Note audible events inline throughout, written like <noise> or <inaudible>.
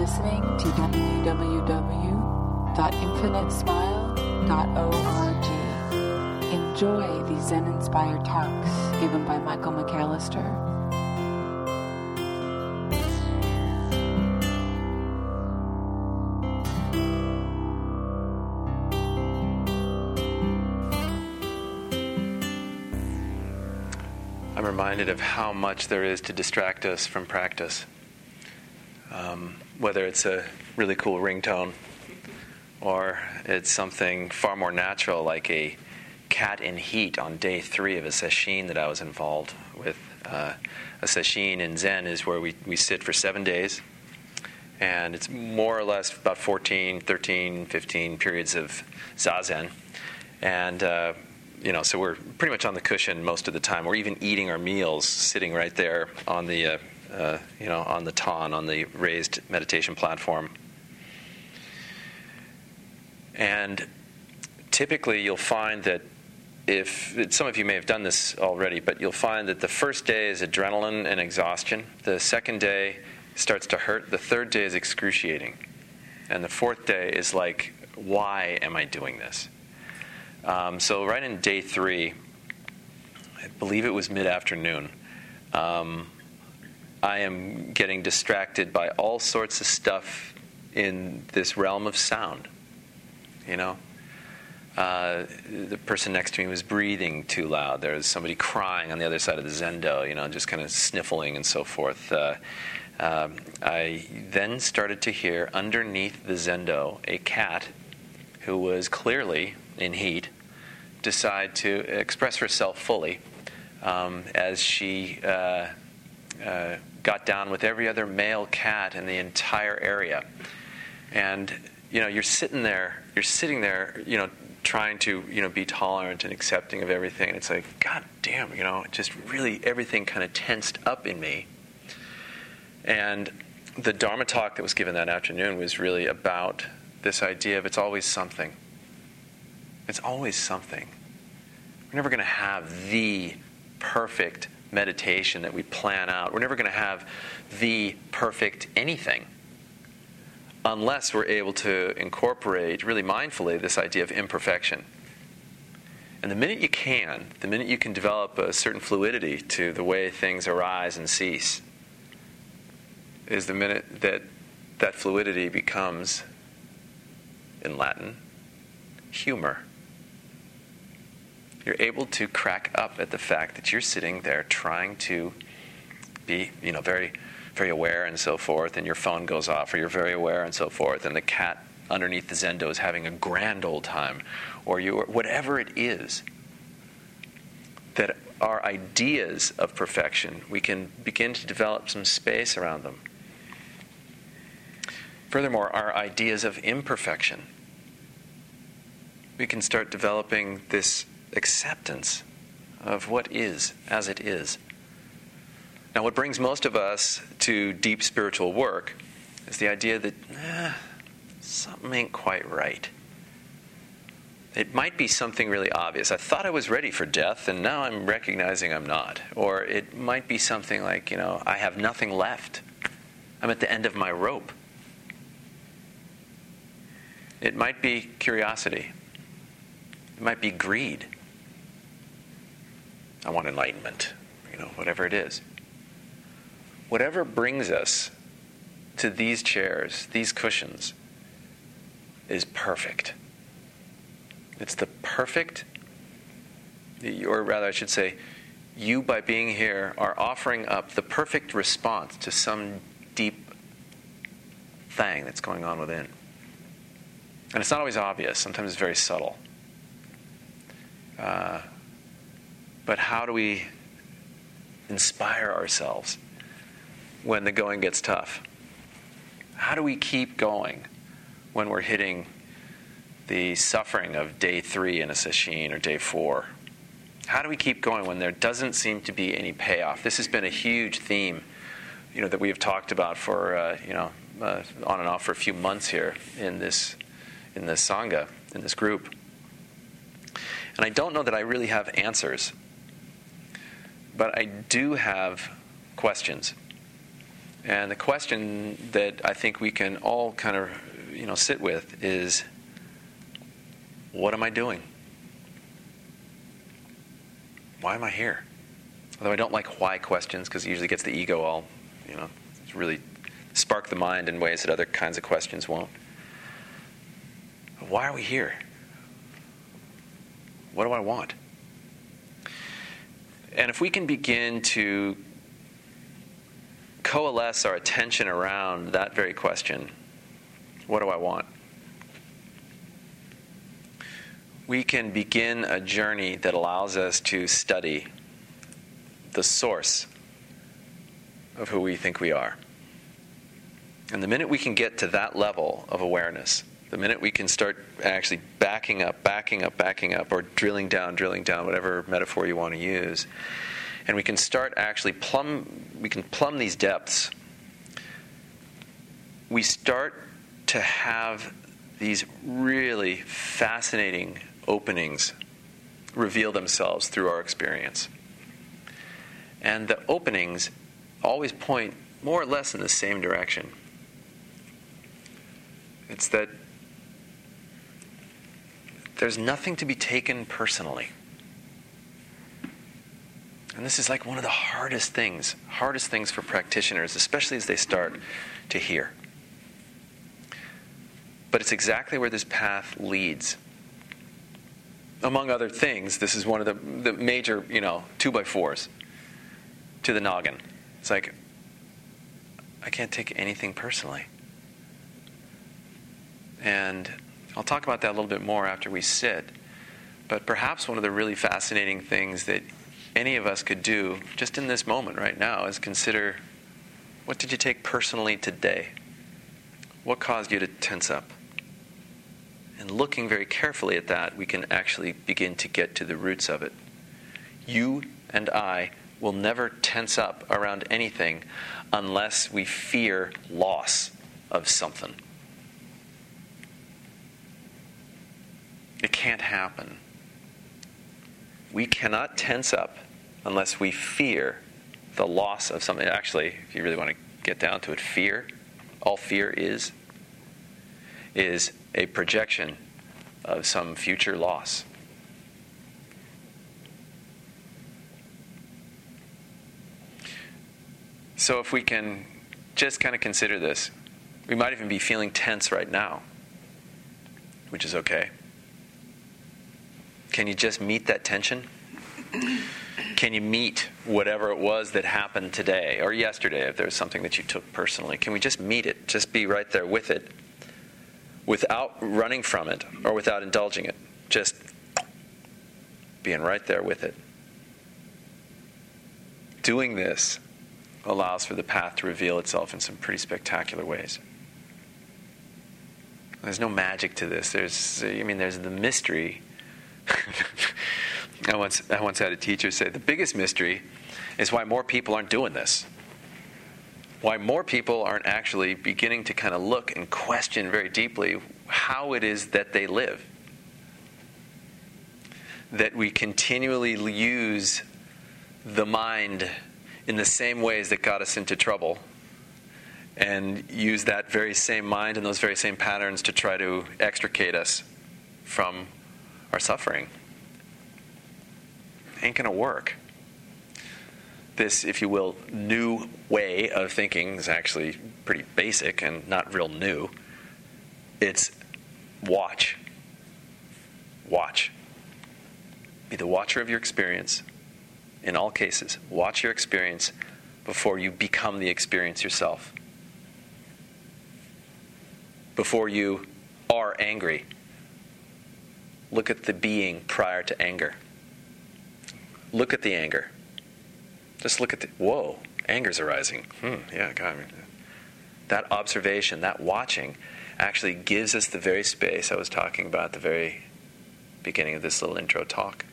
listening to www.infinitesmile.org. Enjoy these Zen inspired talks given by Michael McAllister. I'm reminded of how much there is to distract us from practice. Um, whether it's a really cool ringtone or it's something far more natural like a cat in heat on day three of a sesshin that I was involved with. Uh, a sesshin in Zen is where we, we sit for seven days, and it's more or less about 14, 13, 15 periods of zazen. And uh, you know, so we're pretty much on the cushion most of the time. We're even eating our meals sitting right there on the, uh, uh, you know, on the tan, on the raised meditation platform. And typically, you'll find that if some of you may have done this already, but you'll find that the first day is adrenaline and exhaustion. The second day starts to hurt. The third day is excruciating. And the fourth day is like, why am I doing this? Um, so, right in day three, I believe it was mid afternoon, um, I am getting distracted by all sorts of stuff in this realm of sound. You know? Uh, the person next to me was breathing too loud. There was somebody crying on the other side of the zendo, you know, just kind of sniffling and so forth. Uh, uh, I then started to hear underneath the zendo a cat who was clearly in heat, decide to express herself fully um, as she uh, uh, got down with every other male cat in the entire area. And you know, you're sitting there, you're sitting there, you know, trying to you know be tolerant and accepting of everything. And it's like, God damn, you know, just really everything kind of tensed up in me. And the Dharma talk that was given that afternoon was really about this idea of it's always something. It's always something. We're never going to have the perfect meditation that we plan out. We're never going to have the perfect anything unless we're able to incorporate really mindfully this idea of imperfection. And the minute you can, the minute you can develop a certain fluidity to the way things arise and cease, is the minute that that fluidity becomes, in Latin, humor you're able to crack up at the fact that you're sitting there trying to be, you know, very, very aware and so forth, and your phone goes off, or you're very aware and so forth, and the cat underneath the zendo is having a grand old time, or you, whatever it is. That our ideas of perfection, we can begin to develop some space around them. Furthermore, our ideas of imperfection, we can start developing this acceptance of what is as it is. Now, what brings most of us to deep spiritual work is the idea that eh, something ain't quite right. It might be something really obvious. I thought I was ready for death, and now I'm recognizing I'm not. Or it might be something like, you know, I have nothing left. I'm at the end of my rope. It might be curiosity. It might be greed. I want enlightenment, you know, whatever it is. Whatever brings us to these chairs, these cushions, is perfect. It's the perfect, or rather, I should say, you by being here are offering up the perfect response to some deep thing that's going on within. And it's not always obvious, sometimes it's very subtle. Uh, but how do we inspire ourselves when the going gets tough? How do we keep going when we're hitting the suffering of day three in a sesshin or day four? How do we keep going when there doesn't seem to be any payoff? This has been a huge theme, you know, that we have talked about for uh, you know uh, on and off for a few months here in this in this sangha in this group. And I don't know that I really have answers but I do have questions. And the question that I think we can all kind of, you know, sit with is, what am I doing? Why am I here? Although I don't like why questions because it usually gets the ego all, you know, really spark the mind in ways that other kinds of questions won't. Why are we here? What do I want? And if we can begin to coalesce our attention around that very question, what do I want? We can begin a journey that allows us to study the source of who we think we are. And the minute we can get to that level of awareness, the minute we can start actually backing up, backing up, backing up, or drilling down, drilling down, whatever metaphor you want to use, and we can start actually plumb, we can plumb these depths, we start to have these really fascinating openings reveal themselves through our experience. And the openings always point more or less in the same direction. It's that there's nothing to be taken personally. And this is like one of the hardest things, hardest things for practitioners, especially as they start to hear. But it's exactly where this path leads. Among other things, this is one of the, the major, you know, two by fours to the noggin. It's like, I can't take anything personally. And I'll talk about that a little bit more after we sit. But perhaps one of the really fascinating things that any of us could do just in this moment right now is consider what did you take personally today? What caused you to tense up? And looking very carefully at that, we can actually begin to get to the roots of it. You and I will never tense up around anything unless we fear loss of something. It can't happen. We cannot tense up unless we fear the loss of something. Actually, if you really want to get down to it, fear, all fear is, is a projection of some future loss. So if we can just kind of consider this, we might even be feeling tense right now, which is okay. Can you just meet that tension? Can you meet whatever it was that happened today or yesterday if there's something that you took personally? Can we just meet it? Just be right there with it without running from it or without indulging it. Just being right there with it. Doing this allows for the path to reveal itself in some pretty spectacular ways. There's no magic to this. There's, I mean, there's the mystery. I once, I once had a teacher say the biggest mystery is why more people aren't doing this. Why more people aren't actually beginning to kind of look and question very deeply how it is that they live. That we continually use the mind in the same ways that got us into trouble and use that very same mind and those very same patterns to try to extricate us from our suffering. Ain't going to work. This, if you will, new way of thinking is actually pretty basic and not real new. It's watch. Watch. Be the watcher of your experience in all cases. Watch your experience before you become the experience yourself. Before you are angry, look at the being prior to anger. Look at the anger. Just look at the, whoa, anger's arising. Hmm, yeah, God. That observation, that watching, actually gives us the very space I was talking about at the very beginning of this little intro talk.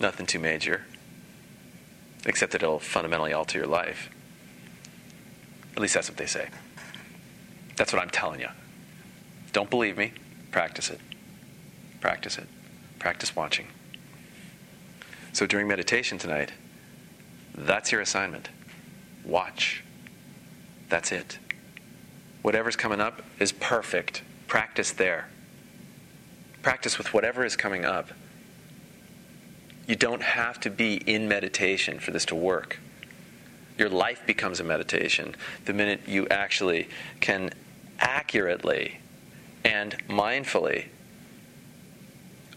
Nothing too major, except that it'll fundamentally alter your life. At least that's what they say. That's what I'm telling you. Don't believe me, practice it. Practice it. Practice watching. So during meditation tonight, that's your assignment. Watch. That's it. Whatever's coming up is perfect. Practice there. Practice with whatever is coming up. You don't have to be in meditation for this to work. Your life becomes a meditation the minute you actually can accurately and mindfully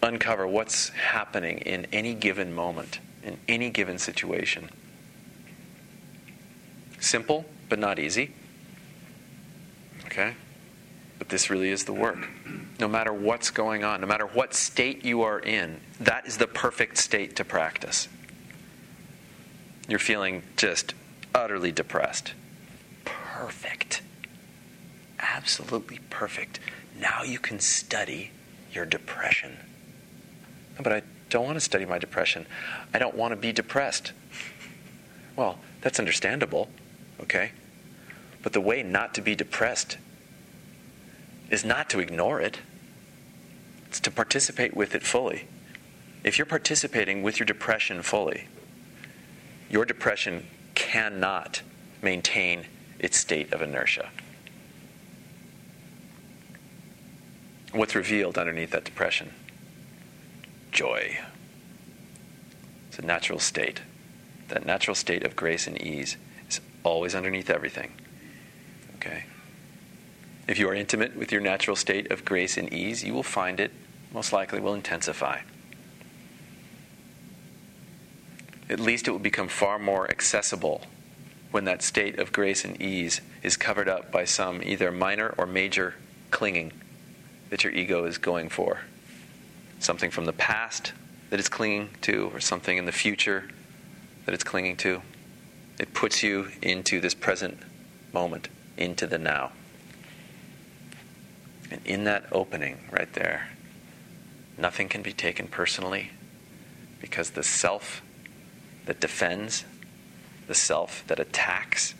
uncover what's happening in any given moment, in any given situation. Simple, but not easy. Okay? But this really is the work. No matter what's going on, no matter what state you are in, that is the perfect state to practice. You're feeling just utterly depressed. Perfect. Absolutely perfect. Now you can study your depression. But I don't want to study my depression. I don't want to be depressed. Well, that's understandable, okay? But the way not to be depressed is not to ignore it, it's to participate with it fully. If you're participating with your depression fully, your depression cannot maintain its state of inertia. What's revealed underneath that depression? Joy. It's a natural state. That natural state of grace and ease is always underneath everything. Okay? If you are intimate with your natural state of grace and ease, you will find it most likely will intensify. At least it will become far more accessible when that state of grace and ease is covered up by some either minor or major clinging that your ego is going for. Something from the past that it's clinging to, or something in the future that it's clinging to. It puts you into this present moment, into the now. And in that opening right there, nothing can be taken personally because the self that defends, the self that attacks,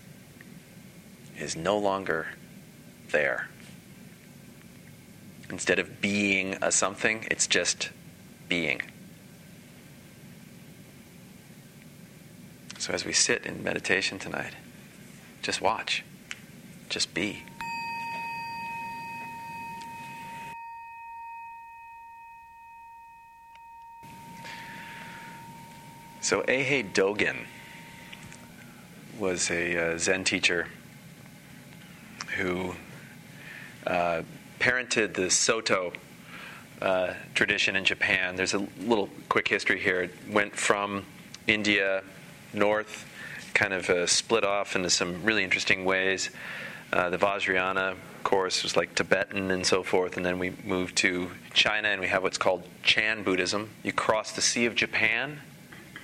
is no longer there. Instead of being a something, it's just being. So as we sit in meditation tonight, just watch, just be. So Eihei Dogen was a uh, Zen teacher who uh, parented the Soto uh, tradition in Japan. There's a little quick history here. It went from India north, kind of uh, split off into some really interesting ways. Uh, the Vajrayana, of course, was like Tibetan and so forth, and then we moved to China and we have what's called Chan Buddhism. You cross the Sea of Japan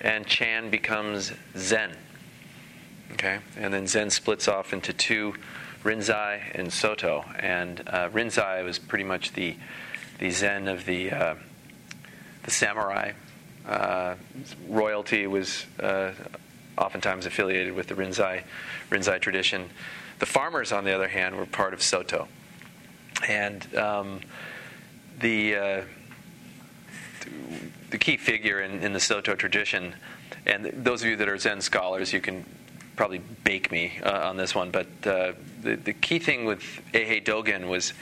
and Chan becomes Zen. Okay, and then Zen splits off into two, Rinzai and Soto. And uh, Rinzai was pretty much the the Zen of the uh, the samurai. Uh, royalty was uh, oftentimes affiliated with the Rinzai Rinzai tradition. The farmers, on the other hand, were part of Soto, and um, the uh, the key figure in, in the Soto tradition. And those of you that are Zen scholars, you can probably bake me uh, on this one, but uh, the, the key thing with Eihei Dogen was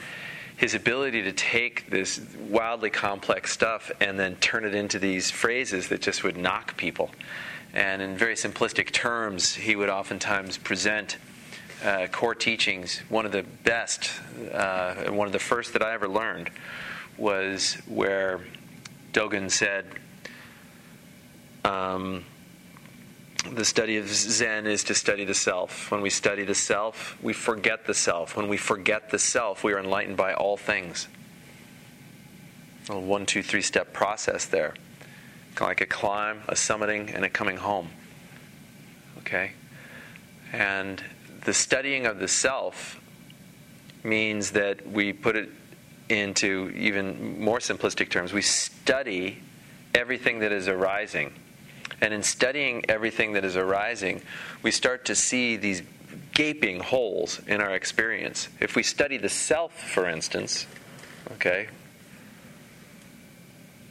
his ability to take this wildly complex stuff and then turn it into these phrases that just would knock people. And in very simplistic terms, he would oftentimes present uh, core teachings. One of the best, uh, one of the first that I ever learned, was where Dogen said, um, the study of Zen is to study the self. When we study the self, we forget the self. When we forget the self, we are enlightened by all things. A one, two, three step process there. Kind of like a climb, a summiting, and a coming home. Okay? And the studying of the self means that we put it into even more simplistic terms, we study everything that is arising. And in studying everything that is arising, we start to see these gaping holes in our experience. If we study the self, for instance, okay,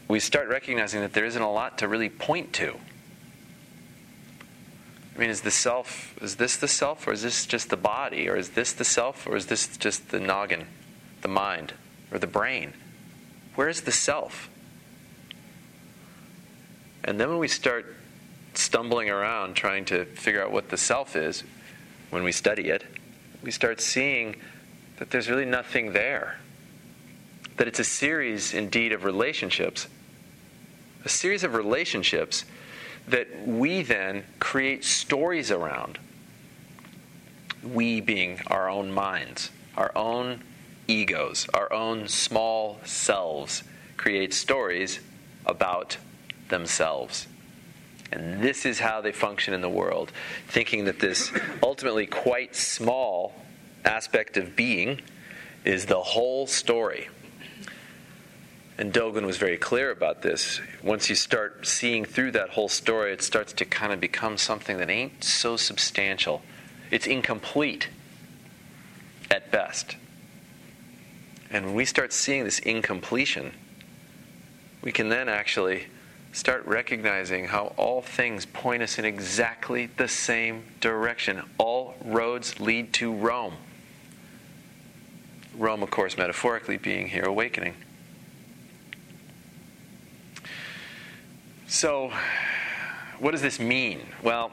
we start recognizing that there isn't a lot to really point to. I mean, is the self, is this the self, or is this just the body, or is this the self, or is this just the noggin, the mind, or the brain? Where's the self? And then when we start stumbling around trying to figure out what the self is, when we study it, we start seeing that there's really nothing there. That it's a series, indeed, of relationships. A series of relationships that we then create stories around. We being our own minds, our own egos, our own small selves create stories about themselves. And this is how they function in the world, thinking that this ultimately quite small aspect of being is the whole story. And Dogen was very clear about this. Once you start seeing through that whole story, it starts to kind of become something that ain't so substantial. It's incomplete at best. And when we start seeing this incompletion, we can then actually start recognizing how all things point us in exactly the same direction. All roads lead to Rome. Rome, of course, metaphorically being here awakening. So, what does this mean? Well,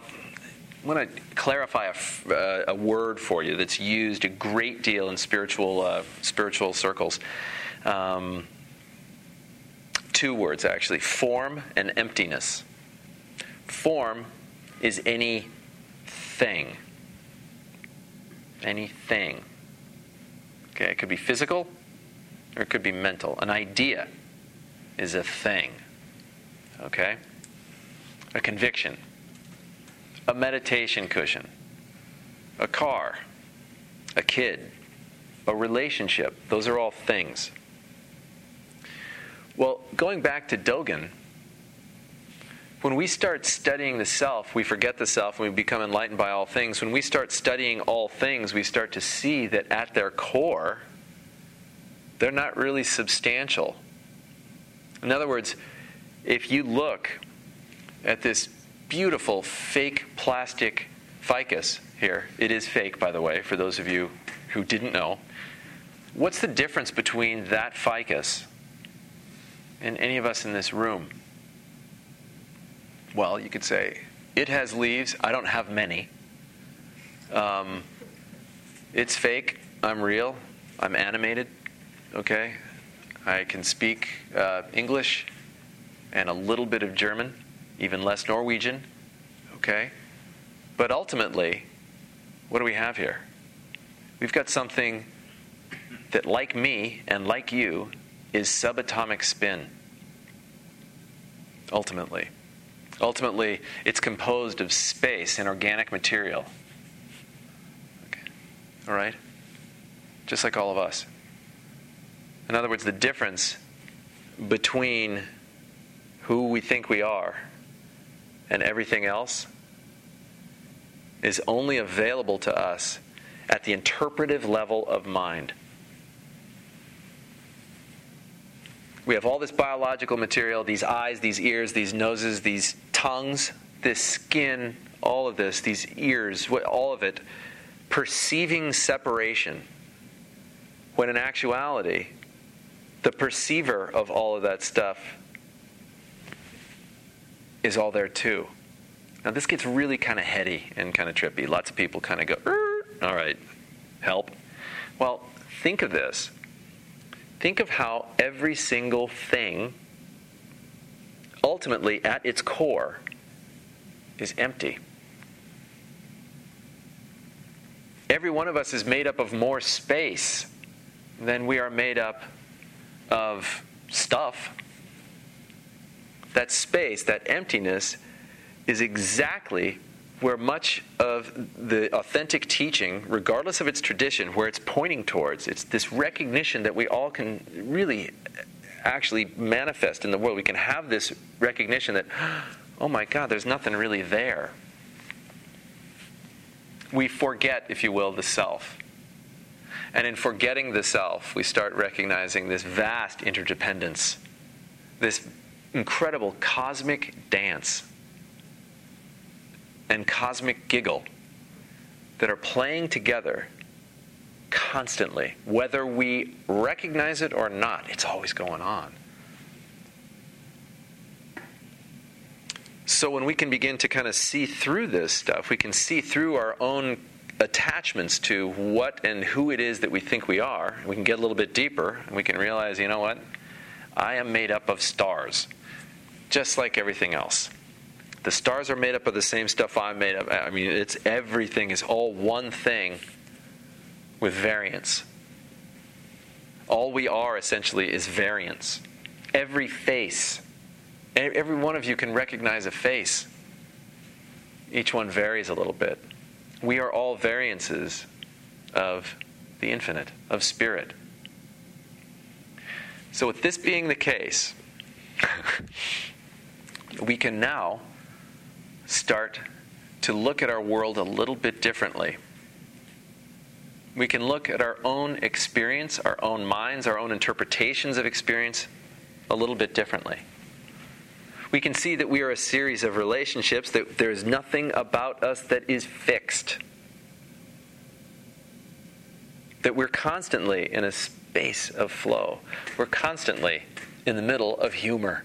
I want to clarify a, uh, a, word for you that's used a great deal in spiritual uh, spiritual circles. Um, two words actually form and emptiness. Form is any thing. Anything. Okay, it could be physical or it could be mental. An idea is a thing. Okay? A conviction. A meditation cushion. A car. A kid. A relationship. Those are all things. Well, going back to Dogen, when we start studying the self, we forget the self and we become enlightened by all things. When we start studying all things, we start to see that at their core, they're not really substantial. In other words, if you look at this beautiful fake plastic ficus here, it is fake, by the way, for those of you who didn't know. What's the difference between that ficus in any of us in this room? Well, you could say, it has leaves. I don't have many. Um, it's fake. I'm real. I'm animated. Okay? I can speak uh, English and a little bit of German, even less Norwegian. Okay? But ultimately, what do we have here? We've got something that, like me and like you, is subatomic spin. Ultimately. Ultimately, it's composed of space and organic material. Okay. All right? Just like all of us. In other words, the difference between who we think we are and everything else is only available to us at the interpretive level of mind. We have all this biological material these eyes, these ears, these noses, these tongues, this skin, all of this, these ears, all of it, perceiving separation. When in actuality, the perceiver of all of that stuff is all there too. Now, this gets really kind of heady and kind of trippy. Lots of people kind of go, all right, help. Well, think of this Think of how every single thing, ultimately at its core, is empty. Every one of us is made up of more space than we are made up of stuff. That space, that emptiness, is exactly where much of the authentic teaching, regardless of its tradition, where it's pointing towards, it's this recognition that we all can really actually manifest in the world. We can have this recognition that, <gasps> oh my God, there's nothing really there. We forget, if you will, the self. And in forgetting the self, we start recognizing this vast interdependence, this incredible cosmic dance and cosmic giggle that are playing together constantly. Whether we recognize it or not, it's always going on. So when we can begin to kind of see through this stuff, we can see through our own attachments to what and who it is that we think we are. We can get a little bit deeper and we can realize, you know what? I am made up of stars, just like everything else. The stars are made up of the same stuff I'm made of. I mean, it's everything is all one thing with variance. All we are essentially is variance. Every face, every one of you can recognize a face. Each one varies a little bit. We are all variances of the infinite, of spirit. So, with this being the case, <laughs> we can now start to look at our world a little bit differently. We can look at our own experience, our own minds, our own interpretations of experience a little bit differently. We can see that we are a series of relationships, that there is nothing about us that is fixed. That we're constantly in a space of flow. We're constantly in the middle of humor.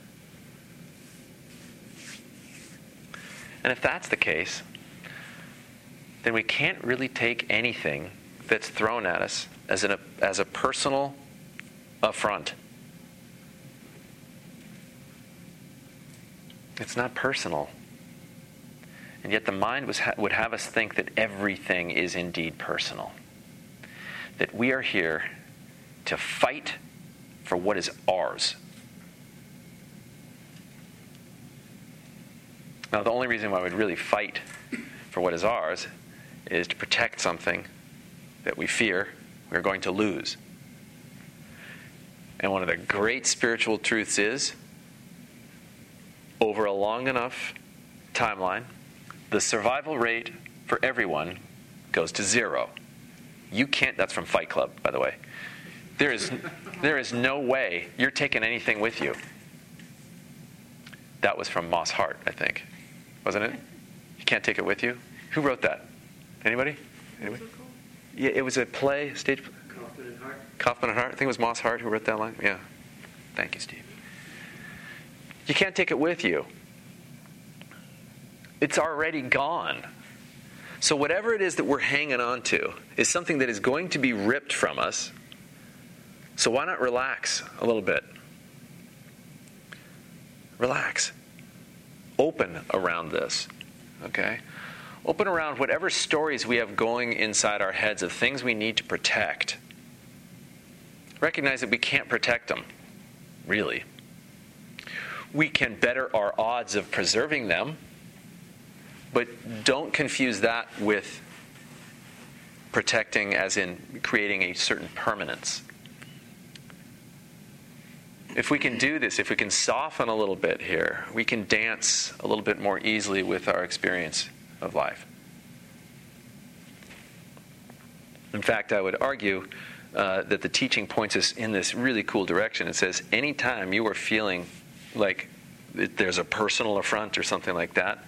And if that's the case, then we can't really take anything that's thrown at us as, an, as a personal affront. It's not personal. And yet the mind was, would have us think that everything is indeed personal. That we are here to fight for what is ours. Now, the only reason why we'd really fight for what is ours is to protect something that we fear we're going to lose. And one of the great spiritual truths is over a long enough timeline, the survival rate for everyone goes to zero. You can't, that's from Fight Club, by the way. There is, there is no way you're taking anything with you. That was from Moss Hart, I think. Wasn't it? You can't take it with you? Who wrote that? Anybody? Anybody? Yeah, it was a play, stage. Kaufman and Hart. Kaufman and Hart. I think it was Moss Hart who wrote that line. Yeah. Thank you, Steve. You can't take it with you. It's already gone. So, whatever it is that we're hanging on to is something that is going to be ripped from us. So, why not relax a little bit? Relax. Open around this. Okay? Open around whatever stories we have going inside our heads of things we need to protect. Recognize that we can't protect them, really. We can better our odds of preserving them, but don't confuse that with protecting, as in creating a certain permanence. If we can do this, if we can soften a little bit here, we can dance a little bit more easily with our experience of life. In fact, I would argue uh, that the teaching points us in this really cool direction. It says, anytime you are feeling like there's a personal affront or something like that,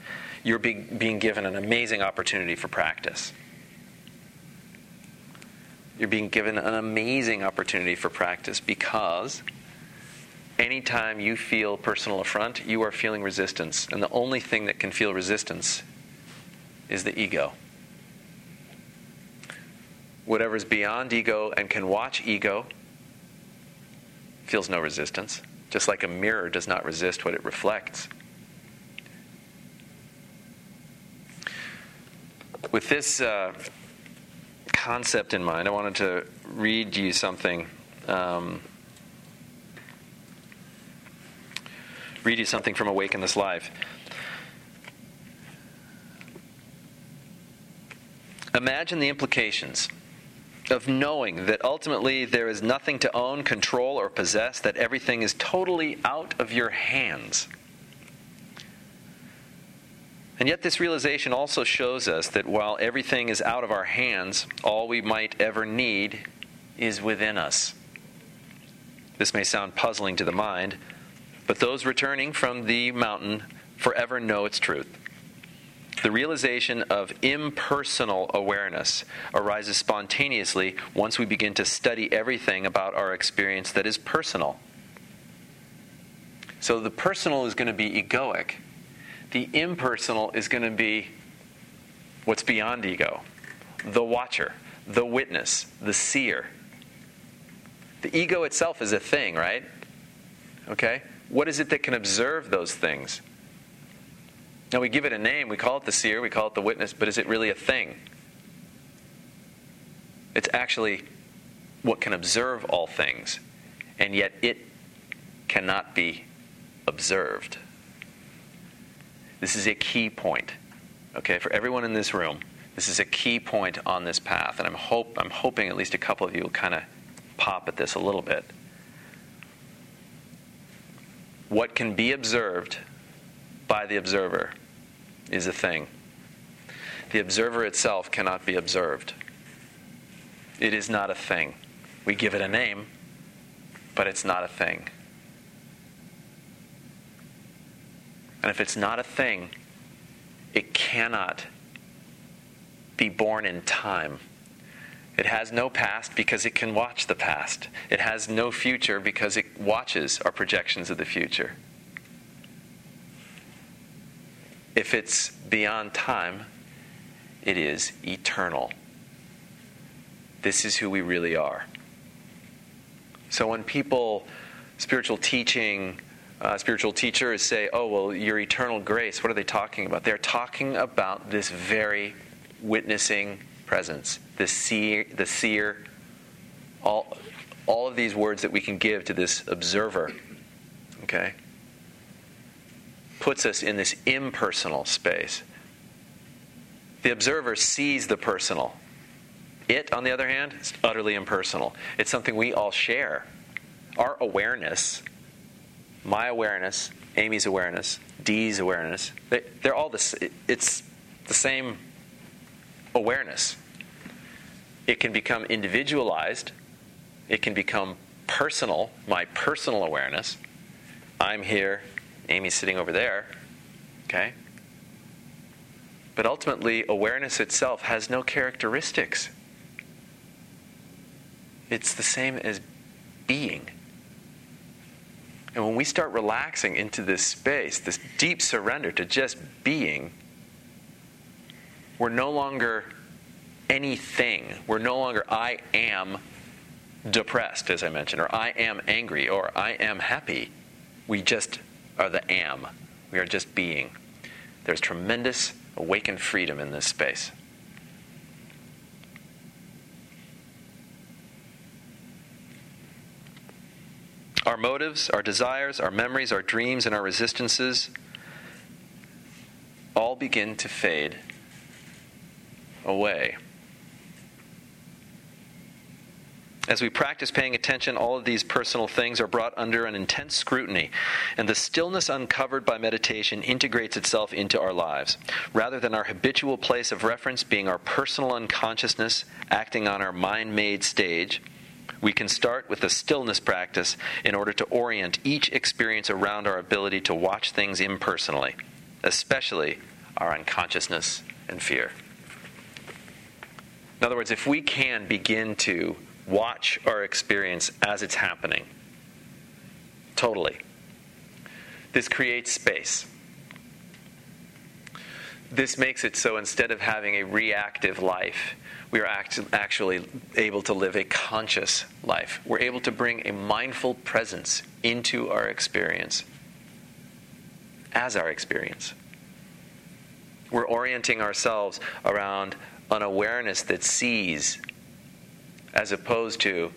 you're being, being given an amazing opportunity for practice. You're being given an amazing opportunity for practice because anytime you feel personal affront, you are feeling resistance. And the only thing that can feel resistance is the ego. Whatever is beyond ego and can watch ego feels no resistance, just like a mirror does not resist what it reflects. With this uh, concept in mind, I wanted to read you something. Um, read you something from Awaken This Life. Imagine the implications of knowing that ultimately there is nothing to own, control, or possess, that everything is totally out of your hands. And yet, this realization also shows us that while everything is out of our hands, all we might ever need is within us. This may sound puzzling to the mind, but those returning from the mountain forever know its truth. The realization of impersonal awareness arises spontaneously once we begin to study everything about our experience that is personal. So the personal is going to be egoic, the impersonal is going to be what's beyond ego the watcher, the witness, the seer. The ego itself is a thing, right? Okay? What is it that can observe those things? Now, we give it a name, we call it the seer, we call it the witness, but is it really a thing? It's actually what can observe all things, and yet it cannot be observed. This is a key point, okay, for everyone in this room. This is a key point on this path, and I'm, hope, I'm hoping at least a couple of you will kind of pop at this a little bit. What can be observed by the observer is a thing. The observer itself cannot be observed. It is not a thing. We give it a name, but it's not a thing. And if it's not a thing, it cannot be born in time. It has no past because it can watch the past. It has no future because it watches our projections of the future. If it's beyond time, it is eternal. This is who we really are. So when people, spiritual teaching, uh, spiritual teachers say, oh, well, your eternal grace, what are they talking about? They're talking about this very witnessing presence, the seer, the seer all, all of these words that we can give to this observer. Okay? puts us in this impersonal space. The observer sees the personal. It, on the other hand, is utterly impersonal. It's something we all share. Our awareness, my awareness, Amy's awareness, Dee's awareness, they, are all this. It's the same awareness. It can become individualized. It can become personal, my personal awareness. I'm here, Amy's sitting over there. Okay? But ultimately, awareness itself has no characteristics. It's the same as being. And when we start relaxing into this space, this deep surrender to just being, we're no longer anything. We're no longer, I am depressed, as I mentioned, or I am angry, or I am happy. We just are the am. We are just being. There's tremendous awakened freedom in this space. Our motives, our desires, our memories, our dreams, and our resistances all begin to fade away. As we practice paying attention, all of these personal things are brought under an intense scrutiny, and the stillness uncovered by meditation integrates itself into our lives. Rather than our habitual place of reference being our personal unconsciousness acting on our mind made stage, we can start with a stillness practice in order to orient each experience around our ability to watch things impersonally, especially our unconsciousness and fear. In other words, if we can begin to watch our experience as it's happening. Totally. This creates space. This makes it so instead of having a reactive life, we are act- actually able to live a conscious life. We're able to bring a mindful presence into our experience as our experience. We're orienting ourselves around an awareness that sees as opposed to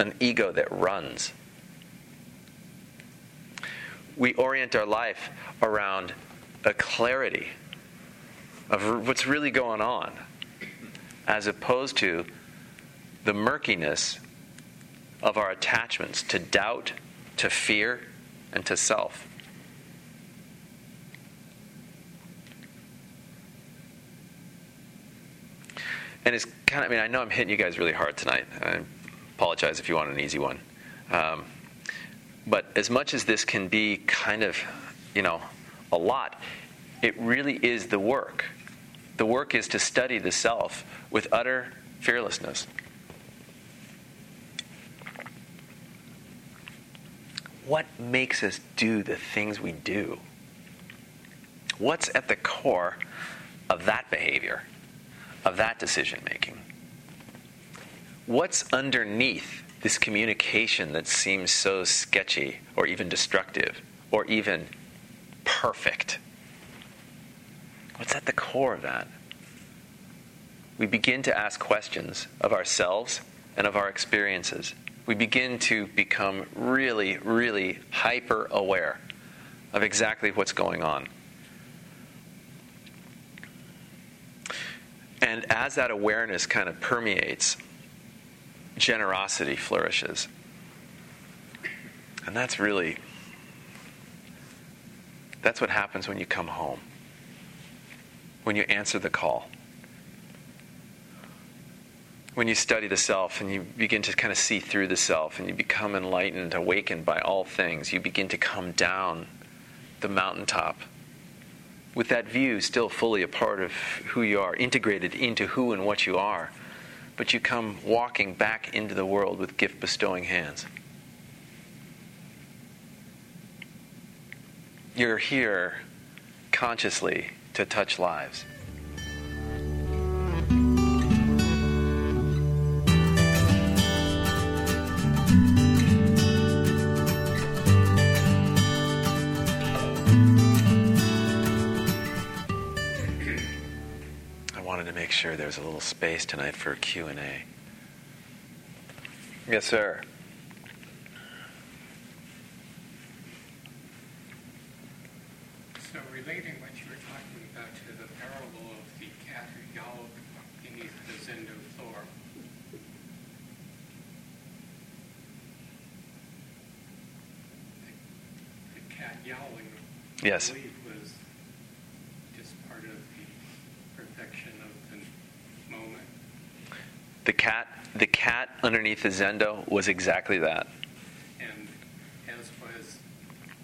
an ego that runs. We orient our life around a clarity of what's really going on, as opposed to the murkiness of our attachments to doubt, to fear, and to self. And it's kind of, I mean, I know I'm hitting you guys really hard tonight. I apologize if you want an easy one. Um, but as much as this can be kind of, you know, a lot, it really is the work. The work is to study the self with utter fearlessness. What makes us do the things we do? What's at the core of that behavior, of that decision making? What's underneath this communication that seems so sketchy or even destructive or even perfect? What's at the core of that? We begin to ask questions of ourselves and of our experiences. We begin to become really, really hyper aware of exactly what's going on. And as that awareness kind of permeates, generosity flourishes. And that's really that's what happens when you come home. When you answer the call. When you study the self and you begin to kind of see through the self and you become enlightened, awakened by all things, you begin to come down the mountaintop with that view still fully a part of who you are, integrated into who and what you are. But you come walking back into the world with gift bestowing hands. You're here consciously to touch lives. Sure there's a little space tonight for Q&A. Yes, sir. So relating what you were talking about to the parable of the cat who yowled beneath the Zendo floor. The, the cat yowling, yes. I believe, was just part of the perfection of the moment. The cat, the cat underneath the zendo was exactly that. And as was,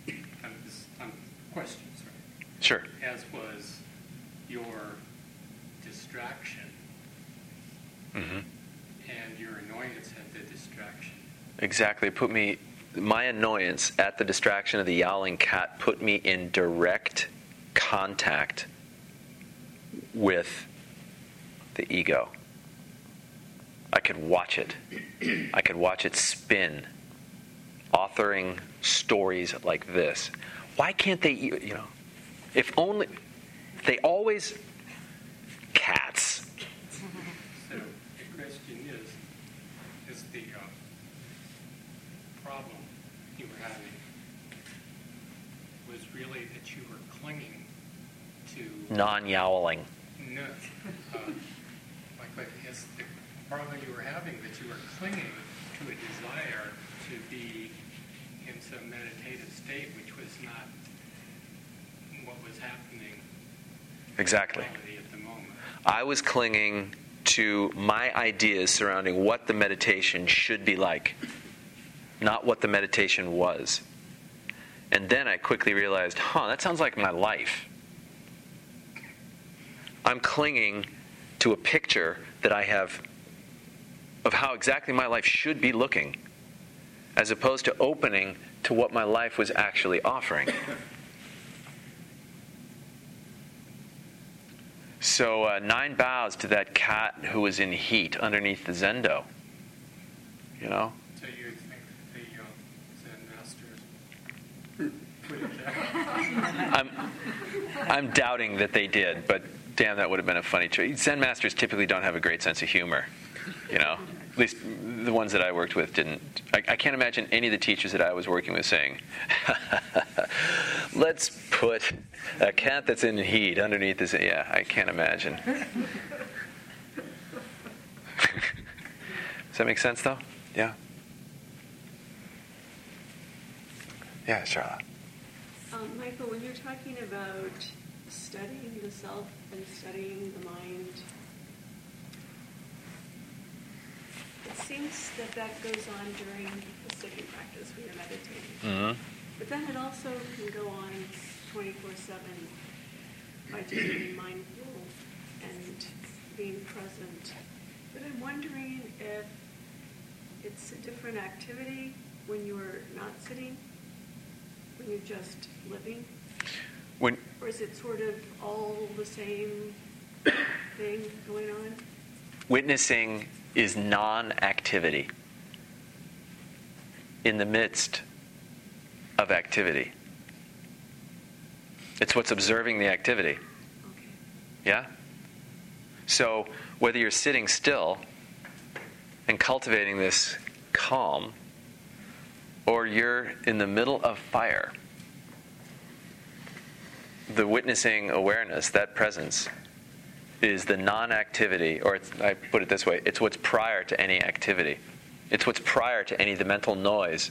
I'm, just, I'm question, sorry. Sure. As was your distraction, Mm-hmm. and your annoyance at the distraction. Exactly. Put me, my annoyance at the distraction of the yowling cat put me in direct contact with the ego. I could watch it. I could watch it spin, authoring stories like this. Why can't they, you know, if only, they always, cats. So the question is, is the uh, problem you were having was really that you were clinging to Non yowling. no, uh, like like is the problem you were having that you were clinging to a desire to be in some meditative state, which was not what was happening Exactly. at the moment. I was clinging to my ideas surrounding what the meditation should be like, not what the meditation was. And then I quickly realized, huh, that sounds like my life. I'm clinging to a picture that I have of how exactly my life should be looking, as opposed to opening to what my life was actually offering. So, uh, nine bows to that cat who was in heat underneath the zendo. You know? So you think the Zen masters put it there? I'm, I'm doubting that they did, but damn, that would have been a funny choice. Zen masters typically don't have a great sense of humor. You know? At least the ones that I worked with didn't. I, I can't imagine any of the teachers that I was working with saying, <laughs> let's put a cat that's in heat underneath this. Yeah, I can't imagine. <laughs> Does that make sense, though? Yeah. Yeah, Charlotte. Um, Michael, when you're talking about studying the self and studying the mind, seems that that goes on during the sitting practice when you're meditating. Mhm. But then it also can go on 24 7 by just being mindful and being present. But I'm wondering if it's a different activity when you're not sitting, when you're just living, When, or is it sort of all the same thing going on? witnessing is non activity in the midst of activity. It's what's observing the activity. Okay. Yeah? So, whether you're sitting still and cultivating this calm, or you're in the middle of fire, the witnessing awareness, that presence, is the non activity, or it's, I put it this way it's what's prior to any activity. It's what's prior to any of the mental noise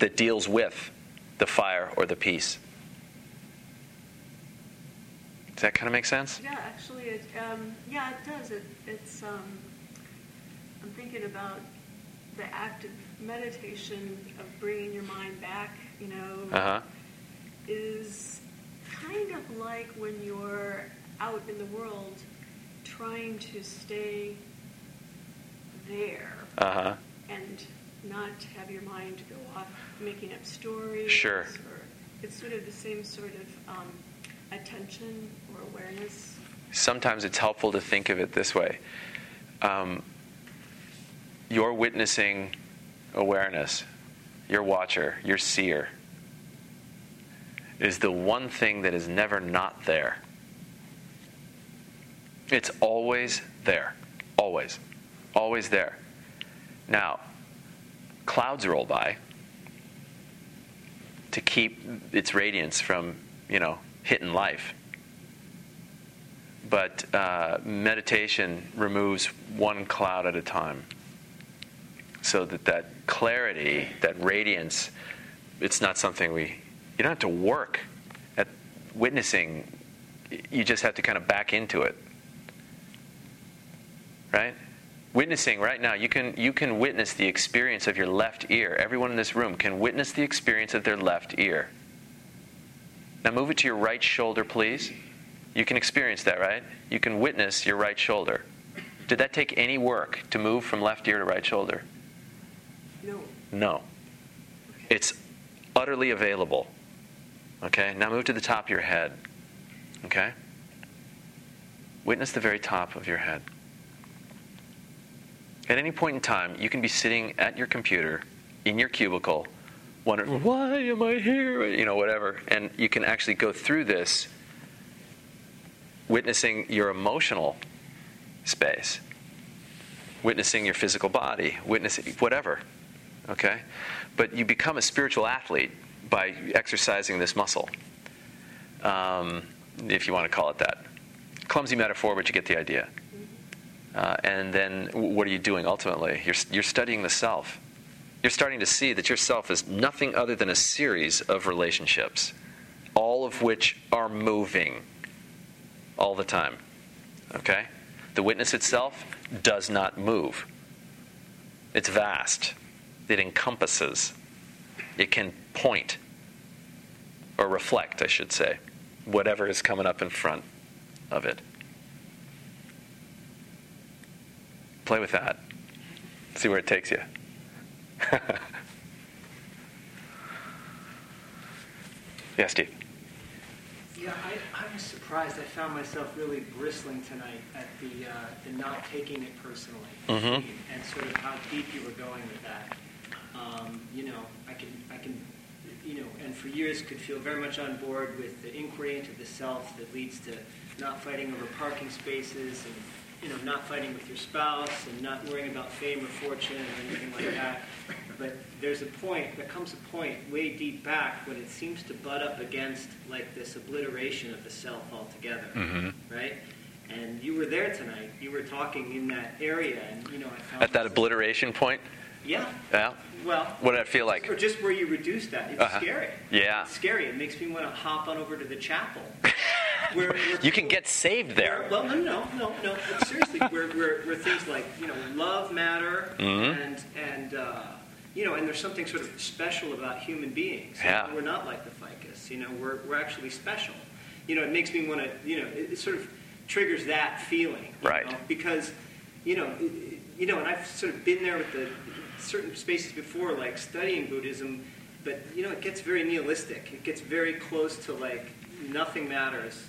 that deals with the fire or the peace. Does that kind of make sense? Yeah, actually, it, um, yeah, it does. It, it's, um, I'm thinking about the act of meditation of bringing your mind back, you know, Uh huh. is kind of like when you're out in the world trying to stay there Uh huh. and not have your mind go off making up stories. Sure. Or it's sort of the same sort of um, attention or awareness. Sometimes it's helpful to think of it this way um, your witnessing awareness, your watcher, your seer, is the one thing that is never not there. It's always there. Always. Always there. Now, clouds roll by to keep its radiance from, you know, hitting life. But uh, meditation removes one cloud at a time. So that that clarity, that radiance, it's not something we, you don't have to work at witnessing. You just have to kind of back into it. Right? Witnessing right now, you can, you can witness the experience of your left ear. Everyone in this room can witness the experience of their left ear. Now move it to your right shoulder, please. You can experience that, right? You can witness your right shoulder. Did that take any work to move from left ear to right shoulder? No. No. It's utterly available. Okay? Now move to the top of your head. Okay? Witness the very top of your head. At any point in time, you can be sitting at your computer in your cubicle, wondering, why am I here? You know, whatever. And you can actually go through this witnessing your emotional space, witnessing your physical body, witnessing whatever. Okay? But you become a spiritual athlete by exercising this muscle, um, if you want to call it that. Clumsy metaphor, but you get the idea. Uh, and then what are you doing ultimately? You're, you're studying the self. You're starting to see that your self is nothing other than a series of relationships, all of which are moving all the time. Okay? The witness itself does not move, it's vast, it encompasses, it can point, or reflect, I should say, whatever is coming up in front of it. Play with that. See where it takes you. <laughs> yeah, Steve. Yeah, I, I was surprised. I found myself really bristling tonight at the, uh, the not taking it personally Mhm. and sort of how deep you were going with that. Um, you know, I can, I can, you know, and for years could feel very much on board with the inquiry into the self that leads to not fighting over parking spaces and, you know, not fighting with your spouse and not worrying about fame or fortune or anything like that. But there's a point, there comes a point way deep back when it seems to butt up against like this obliteration of the self altogether, Mhm. right? And you were there tonight. You were talking in that area, and you know, I found At that obliteration point, Yeah. yeah. Well, What did it feel like? or just where you reduce that, it's Uh-huh. scary. Yeah. It's scary. It makes me want to hop on over to the chapel <laughs> You can get saved there. Well, no, no, no, no. But seriously, where things like you know love matter, Mm-hmm. and and uh, you know, and there's something sort of special about human beings. Yeah. We're not like the ficus. You know, we're we're actually special. You know, it makes me want to. You know, it, it sort of triggers that feeling. Right. know, because you know, it- you know, and I've sort of been there with the certain spaces before, like studying Buddhism. But you know, it gets very nihilistic. It gets very close to like nothing matters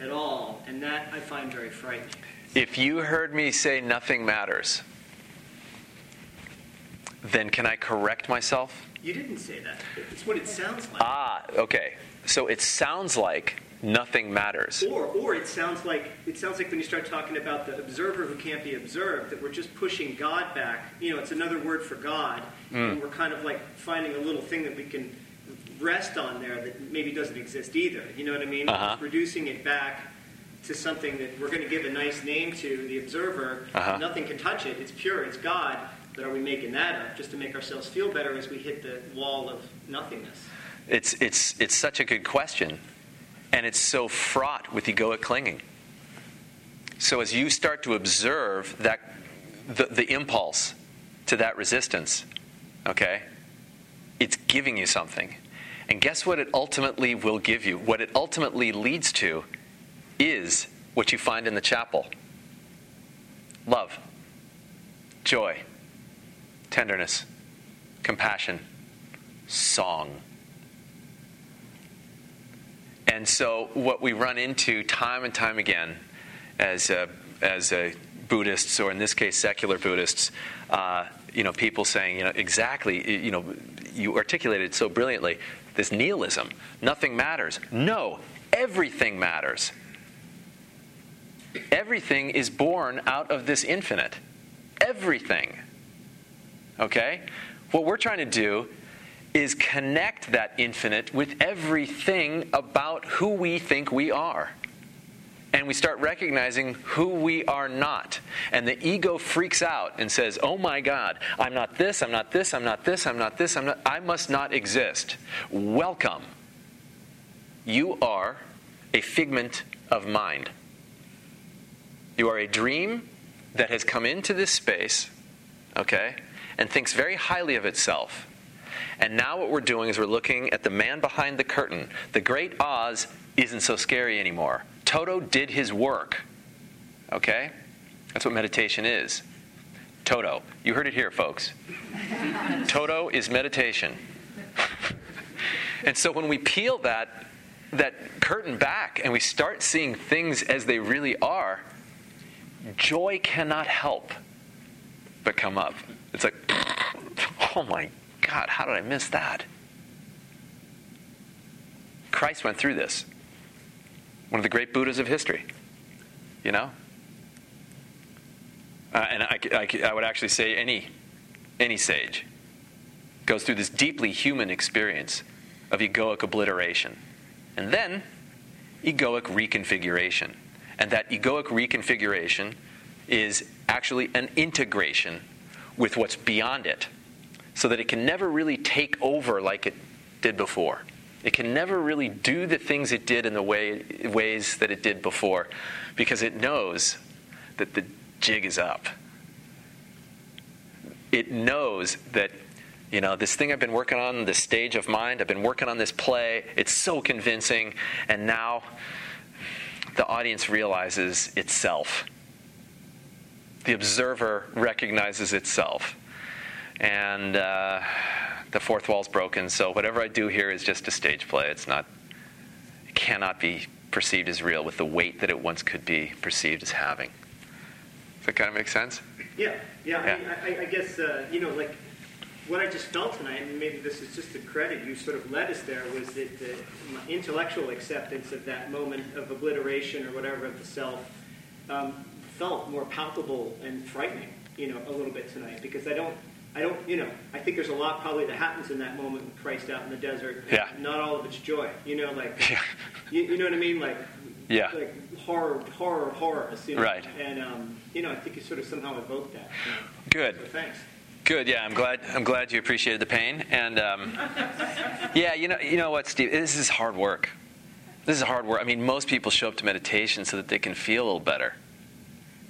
at all, and that I find very frightening. If you heard me say nothing matters, then can I correct myself? You didn't say that. It's what it sounds like. Ah, okay. So it sounds like nothing matters. Or, or it sounds like it sounds like when you start talking about the observer who can't be observed, that we're just pushing God back. You know, it's another word for God, and we're kind of like finding a little thing that we can rest on there that maybe doesn't exist either. You know what I mean? Uh-huh. Reducing it back to something that we're going to give a nice name to the observer. Uh-huh. Nothing can touch it. It's pure. It's God. But are we making that up just to make ourselves feel better as we hit the wall of nothingness? It's, it's, it's such a good question, and it's so fraught with egoic clinging. So as you start to observe that the, the impulse to that resistance, okay, it's giving you something. And guess what it ultimately will give you? What it ultimately leads to is what you find in the chapel. Love, joy, tenderness, compassion, song. And so, what we run into time and time again as, uh, as uh, Buddhists, or in this case, secular Buddhists, uh, you know, people saying, you know, exactly, you know, you articulated so brilliantly, this nihilism, nothing matters. No, everything matters. Everything is born out of this infinite. Everything. Okay? What we're trying to do is connect that infinite with everything about who we think we are. And we start recognizing who we are not. And the ego freaks out and says, Oh my God, I'm not this, I'm not this, I'm not this, I'm not this, I'm not, I must not exist. Welcome. You are a figment of mind. You are a dream that has come into this space, okay, and thinks very highly of itself. And now what we're doing is we're looking at the man behind the curtain. The great Oz isn't so scary anymore. Toto did his work. Okay? That's what meditation is. Toto. You heard it here, folks. <laughs> Toto is meditation. <laughs> and so when we peel that that curtain back and we start seeing things as they really are, joy cannot help but come up. It's like, <laughs> oh my God, how did I miss that? Christ went through this. One of the great Buddhas of history. You know? Uh, and I, I, I would actually say any, any sage goes through this deeply human experience of egoic obliteration. And then egoic reconfiguration. And that egoic reconfiguration is actually an integration with what's beyond it so that it can never really take over like it did before. It can never really do the things it did in the way, ways that it did before because it knows that the jig is up. It knows that, you know, this thing I've been working on, this stage of mind, I've been working on this play, it's so convincing, and now the audience realizes itself. The observer recognizes itself. And uh, the fourth wall's broken, so whatever I do here is just a stage play. It's not, it cannot be perceived as real with the weight that it once could be perceived as having. Does that kind of make sense? Yeah, yeah. Yeah. I, mean, I, I guess uh, you know, like what I just felt tonight, and maybe this is just a credit you sort of led us there, was that the my intellectual acceptance of that moment of obliteration or whatever of the self um, felt more palpable and frightening, you know, a little bit tonight because I don't. I don't, you know, I think there's a lot probably that happens in that moment with Christ out in the desert. Yeah. Not all of it's joy, you know, like, <laughs> Yeah. you, you know what I mean? Like, Yeah. like horror, horror, horror. You know? Right. And, um, you know, I think you sort of somehow evoked that. you know. Good. So thanks. Good. Yeah, I'm glad. I'm glad you appreciated the pain. And um, <laughs> yeah, you know, you know what, Steve? This is hard work. This is hard work. I mean, most people show up to meditation so that they can feel a little better.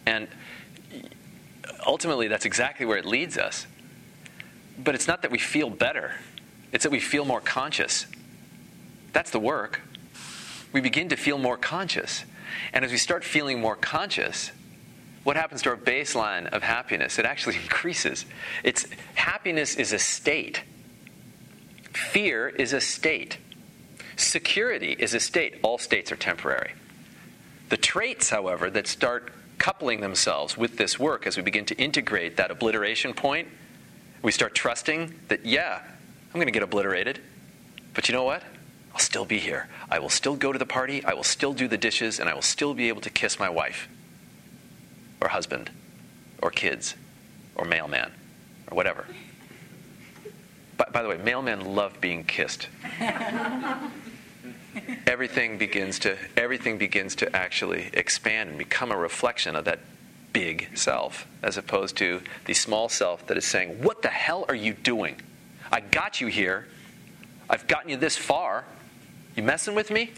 And ultimately, that's exactly where it leads us. But it's not that we feel better, it's that we feel more conscious. That's the work. We begin to feel more conscious. And as we start feeling more conscious, what happens to our baseline of happiness? It actually <laughs> increases. It's happiness is a state. Fear is a state. Security is a state. All states are temporary. The traits, however, that start coupling themselves with this work as we begin to integrate that obliteration point, we start trusting that, yeah, I'm going to get obliterated. But you know what? I'll still be here. I will still go to the party. I will still do the dishes, and I will still be able to kiss my wife, or husband, or kids, or mailman, or whatever. By, by the way, mailmen love being kissed. <laughs> everything begins to everything begins to actually expand and become a reflection of that big self, as opposed to the small self that is saying, "What the hell are you doing? I got you here. I've gotten you this far. You messing with me?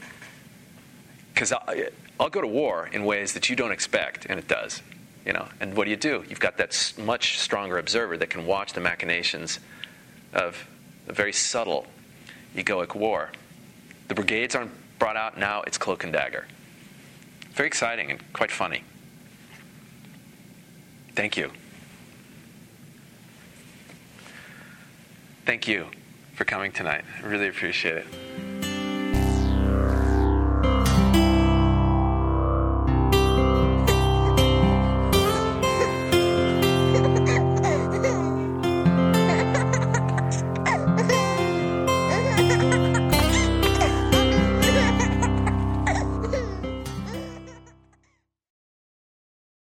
Because I'll go to war in ways that you don't expect, and it does. You know, and what do you do? You've got that much stronger observer that can watch the machinations of a very subtle egoic war. The brigades aren't brought out now; it's cloak and dagger. Very exciting and quite funny. Thank you. Thank you for coming tonight. I really appreciate it.